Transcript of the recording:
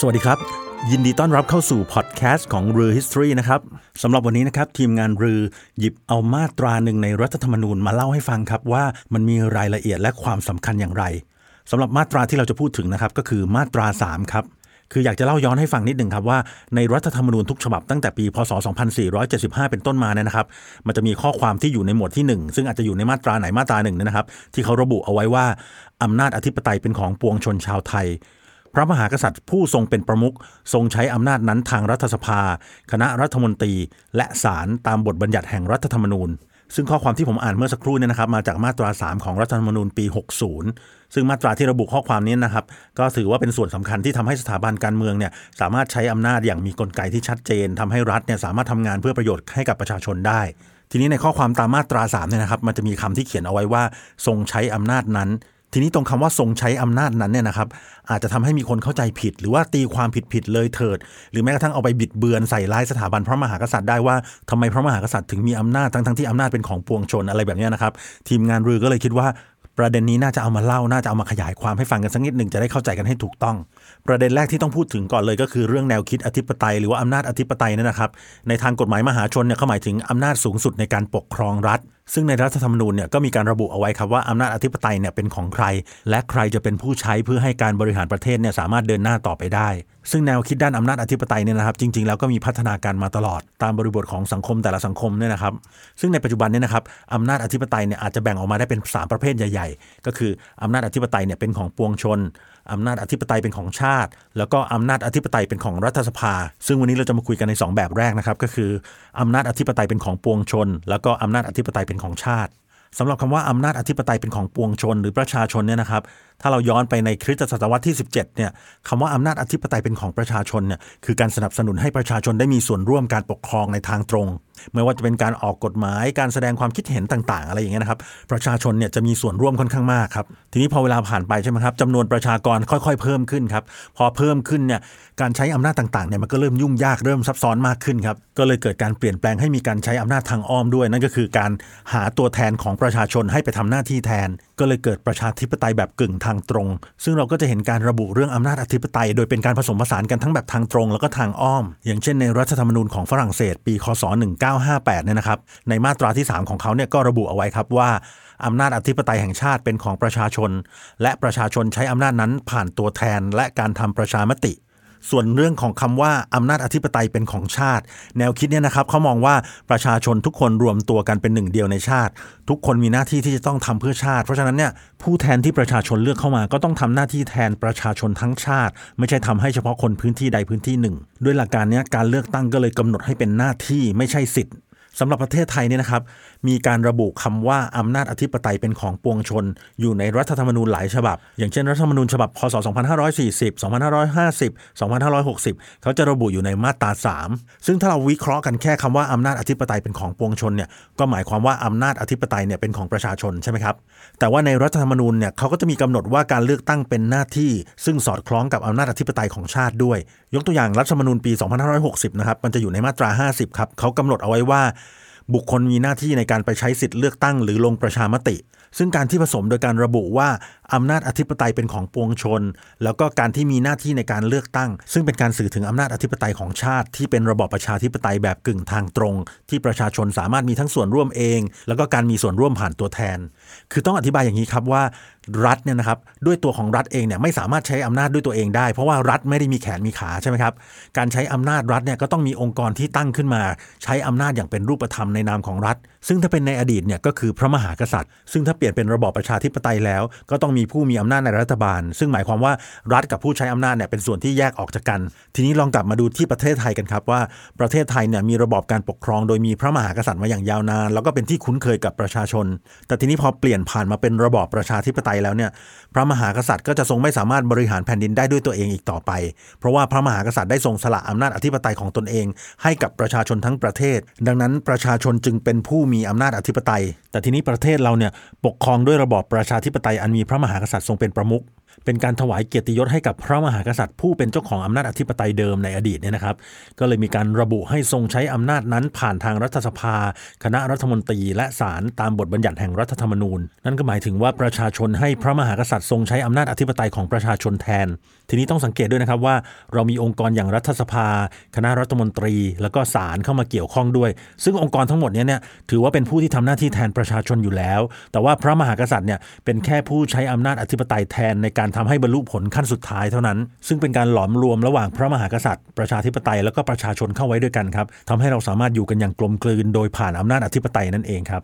สวัสดีครับ ยินดีต้อนรับเข้าสู่พอดแคสต์ของเรือ History นะครับสำหรับวันนี้นะครับทีมงานเรือหยิบเอามาตราหนึ่งในรัฐธรรมนูญมาเล่าให้ฟังครับว่ามันมีรายละเอียดและความสำคัญอย่างไรสำหรับมาตราที่เราจะพูดถึงนะครับก็คือมาตรา 3 ครับคืออยากจะเล่าย้อนให้ฟังนิดหนึ่งครับว่าในรัฐธรรมนูญทุกฉบับตั้งแต่ปี พศ 2475 เป็นต้นมาเนี่ยนะครับ มันจะมีข้อความที่อยู่ในหมวดที่ 1 ซึ่งอาจจะอยู่ในมาตราไหนมาตราหนึ่งเนี่ยนะครับ ที่เขาระบุเอาไว้ว่า อำนาจอธิปไตยเป็นของปวงชนชาวไทย พระมหากษัตริย์ผู้ทรงเป็นประมุขทรงใช้อำนาจนั้นทางรัฐสภา คณะรัฐมนตรี และศาลตามบทบัญญัติแห่งรัฐธรรมนูญ ซึ่งข้อความที่ผมอ่านเมื่อสักครู่เนี่ยนะครับมาจากมาตรา 3 ของรัฐธรรมนูญปี 60 ซึ่งมาตราที่ระบุข้อความนี้นะครับ ก็ถือว่าเป็นส่วนสำคัญที่ทำให้สถาบันการเมืองเนี่ยสามารถใช้อำนาจอย่างมีกลไกที่ชัดเจนทำให้รัฐเนี่ยสามารถทำงานเพื่อประโยชน์ให้กับประชาชนได้ทีนี้ในข้อความตามมาตรา3เนี่ยนะครับ มันจะมีคำที่เขียนเอาไว้ว่า ทรงใช้อำนาจนั้น ทีนี้ตรงคำว่าทรงใช้อำนาจนั้นเนี่ยนะครับอาจจะทำให้มีคนเข้าใจผิด หรือว่าตีความผิดผิดๆเลยเถิด หรือแม้กระทั่งเอาไปบิดเบือนใส่ร้ายสถาบันพระมหากษัตริย์ได้ว่าทำไมพระมหากษัตริย์ถึงมีอำนาจทั้งๆที่อำนาจเป็นของปวงชนอะไรแบบนี้นะครับ ทีมงานรือก็เลยคิดว่าประเด็นนี้น่าจะเอามาเล่า น่าจะเอามาขยายความให้ฟังกันสักนิดหนึ่งจะได้เข้าใจกันให้ถูกต้อง ประเด็นแรกที่ต้องพูดถึงก่อนเลยก็คือเรื่องแนวคิดอธิปไตยหรือว่าอำนาจอธิปไตยนั่นนะครับ ในทางกฎหมายมหาชนเนี่ยเขาหมายถึงอำนาจสูงสุดในการปกครองรัฐ ซึ่งในรัฐธรรมนูญเนี่ยก็มีการระบุเอาไว้ครับว่าอำนาจอธิปไตยเนี่ยเป็นของใคร และใครจะเป็นผู้ใช้เพื่อให้การบริหารประเทศเนี่ยสามารถเดินหน้าต่อไปได้ ซึ่งแนวคิดด้านอำนาจอธิปไตยเนี่ยนะครับ จริง ๆ แล้วก็มีพัฒนาการมาตลอดตามบริบทของสังคมแต่ละสังคมเนี่ยนะครับ ซึ่งในปัจจุบันเนี่ยนะครับอำนาจอธิปไตยเนี่ยอาจจะแบ่งออกมาได้เป็น 3 ประเภทใหญ่ ๆ ก็คืออำนาจอธิปไตยเนี่ยเป็นของปวงชนอำนาจอธิปไตยเป็นของชาติ แล้วก็อำนาจอธิปไตยเป็นของรัฐสภา ซึ่งวันนี้เราจะมาคุยกันใน 2 แบบแรกนะครับก็คืออำนาจอธิปไตยเป็นของปวงชน แล้วก็อำนาจอธิปไตยเป็นของชาติสำหรับคำว่าอำนาจอธิปไตยเป็นของปวงชนหรือประชาชนเนี่ยนะครับ ถ้าเราย้อนไปในคริสตศตวรรษที่ 17เนี่ยคำว่าอำนาจอธิปไตยเป็นของประชาชนเนี่ยคือการสนับสนุนให้ประชาชนได้มีส่วนร่วมการปกครองในทางตรง ไม่ว่าจะเป็นการออกกฎหมายการแสดงความคิดเห็นต่าง ๆ อะไรอย่างเงี้ยนะครับประชาชนเนี่ยจะมีส่วนร่วมค่อนข้างมากครับทีนี้พอเวลาผ่านไปใช่ไหมครับจำนวนประชากรค่อย ๆ เพิ่มขึ้นครับพอเพิ่มขึ้นเนี่ยการใช้อำนาจต่างๆเนี่ยมันก็เริ่มยุ่งยากเริ่มซับซ้อนมากขึ้นครับก็เลยเกิดการเปลี่ยนแปลงให้มีการใช้อำนาจทางอ้อมด้วย นั่นก็คือการหาตัวแทนของประชาชนให้ไปทำหน้าที่แทน ก็เลยเกิดประชาธิปไตยแบบกึ่งทางตรง ซึ่งเราก็จะเห็นการระบุเรื่องอำนาจอธิปไตย โดยเป็นการผสมผสานกันทั้งแบบทางตรง แล้วก็ทางอ้อม อย่างเช่นในรัฐธรรมนูญของฝรั่งเศส ปี คศ 1958 เนี่ยนะครับ ในมาตราที่ 3 ของเขาเนี่ยก็ระบุเอาไว้ครับว่าอำนาจอธิปไตยแห่งชาติเป็นของประชาชน และประชาชนใช้อำนาจนั้นผ่านตัวแทนและการทำประชามติ ส่วนเรื่องของคำว่าอำนาจอธิปไตยเป็นของชาติ แนวคิดเนี่ยนะครับเขามองว่าประชาชนทุกคนรวมตัวกันเป็นหนึ่งเดียวในชาติ ทุกคนมีหน้าที่ที่จะต้องทำเพื่อชาติ เพราะฉะนั้นเนี่ยผู้แทนที่ประชาชนเลือกเข้ามา ก็ต้องทำหน้าที่แทนประชาชนทั้งชาติ ไม่ใช่ทำให้เฉพาะคนพื้นที่ใดพื้นที่หนึ่งด้วยหลักการนี้การเลือกตั้งก็เลยกำหนดให้เป็นหน้าที่ไม่ใช่สิทธิ์ สำหรับประเทศไทยเนี่ยนะครับ มีการระบุคำว่าอำนาจอธิปไตยเป็นของปวงชน อยู่ในรัฐธรรมนูญหลายฉบับ อย่างเช่นรัฐธรรมนูญฉบับพศ 2540 2550 2560 เขาจะระบุอยู่ในมาตรา 3 ซึ่งถ้าเราวิเคราะห์กันแค่คำว่าอำนาจอธิปไตยเป็นของปวงชนเนี่ยก็หมายความว่าอำนาจอธิปไตยเนี่ยเป็นของประชาชนใช่ไหมครับแต่ว่าในรัฐธรรมนูญเนี่ยเขาก็จะมีกำหนดว่าการเลือกตั้งเป็นหน้าที่ ซึ่งสอดคล้องกับอำนาจอธิปไตยของชาติด้วย ยกตัวอย่างรัฐธรรมนูญปี 2560 นะครับมันจะอยู่ในมาตรา 50 ครับเขากำหนดเอาไว้ว่า บุคคลมีหน้าที่ในการไปใช้สิทธิ์เลือกตั้งหรือลงประชามติซึ่งการที่ผสมโดยการระบุว่าอำนาจอธิปไตยเป็นของปวงชน แล้วก็การที่มีหน้าที่ในการเลือกตั้ง ซึ่งเป็นการสื่อถึงอำนาจอธิปไตยของชาติ ที่เป็นระบอบประชาธิปไตยแบบกึ่งทางตรง ที่ประชาชนสามารถมีทั้งส่วนร่วมเอง แล้วก็การมีส่วนร่วมผ่านตัวแทน คือต้องอธิบายอย่างนี้ครับว่ารัฐเนี่ยนะครับด้วยตัวของรัฐเองเนี่ยไม่สามารถใช้อำนาจด้วยตัวเองได้ เพราะว่ารัฐไม่ได้มีแขนมีขาใช่ไหมครับการใช้อำนาจรัฐเนี่ยก็ต้องมีองค์กรที่ตั้งขึ้นมา ใช้อำนาจอย่างเป็นรูปธรรมในนามของรัฐ ซึ่งถ้าเป็นในอดีตเนี่ยก็คือพระมหากษัตริย์ ซึ่งถ้าเปลี่ยนเป็นระบอบประชาธิปไตยแล้ว ก็ต้องมีผู้มีอำนาจในรัฐบาล ซึ่งหมายความว่ารัฐกับผู้ใช้อำนาจเนี่ยเป็นส่วนที่แยกออกจากกัน ทีนี้ลองกลับมาดูที่ประเทศไทยกันครับว่าประเทศไทยเนี่ยมีระบอบการปกครองโดยมีพระมหากษัตริย์มาอย่างยาวนาน แล้วก็เป็นที่คุ้นเคยกับประชาชน แต่ทีนี้พอเปลี่ยนผ่านมาเป็นระบอบประชาธิปไตยแล้วเนี่ยพระมหากษัตริย์ก็จะทรงไม่สามารถบริหารแผ่นดินได้ด้วยตัวเองอีกต่อไป เพราะว่าพระมหากษัตริย์ได้ทรงสละอำนาจอธิปไตยของตนเอง ให้กับประชาชนทั้งประเทศ ดังนั้นประชาชนจึงเป็นผู้มีอำนาจอธิปไตย แต่ทีนี้ประเทศเราเนี่ยปปกครองด้วยระบอบประชาธิปไตยอันมีพระมหากษัตริย์ทรงเป็นประมุข เป็นการถวายเกียรติยศให้กับพระมหากษัตริย์ ผู้เป็นเจ้าของอำนาจอธิปไตยเดิมในอดีตเนี่ยนะครับ ก็เลยมีการระบุให้ทรงใช้อำนาจนั้นผ่านทางรัฐสภา คณะรัฐมนตรี และศาลตามบทบัญญัติแห่งรัฐธรรมนูญ นั่นก็หมายถึงว่าประชาชนให้พระมหากษัตริย์ทรงใช้อำนาจอธิปไตยของประชาชนแทน ทีนี้ต้องสังเกตด้วยนะครับว่า เรามีองค์กรอย่างรัฐสภา คณะรัฐมนตรี แล้วก็ศาลเข้ามาเกี่ยวข้องด้วย ซึ่งองค์กรทั้งหมดนี้เนี่ยถือว่าเป็นผู้ที่ทำหน้าที่แทนประชาชนอยู่แล้ว แต่ว่าพระมหากษัตริย์เนี่ยเป็นแค่ผู้ใช้อำนาจอธิปไตยแทนในการทำให้บรรลุผลขั้นสุดท้ายเท่านั้น ซึ่งเป็นการหลอมรวมระหว่างพระมหากษัตริย์ ประชาธิปไตยแล้วก็ประชาชนเข้าไว้ด้วยกันครับทำให้เราสามารถอยู่กันอย่างกลมกลืน โดยผ่านอำนาจอธิปไตยนั่นเองครับ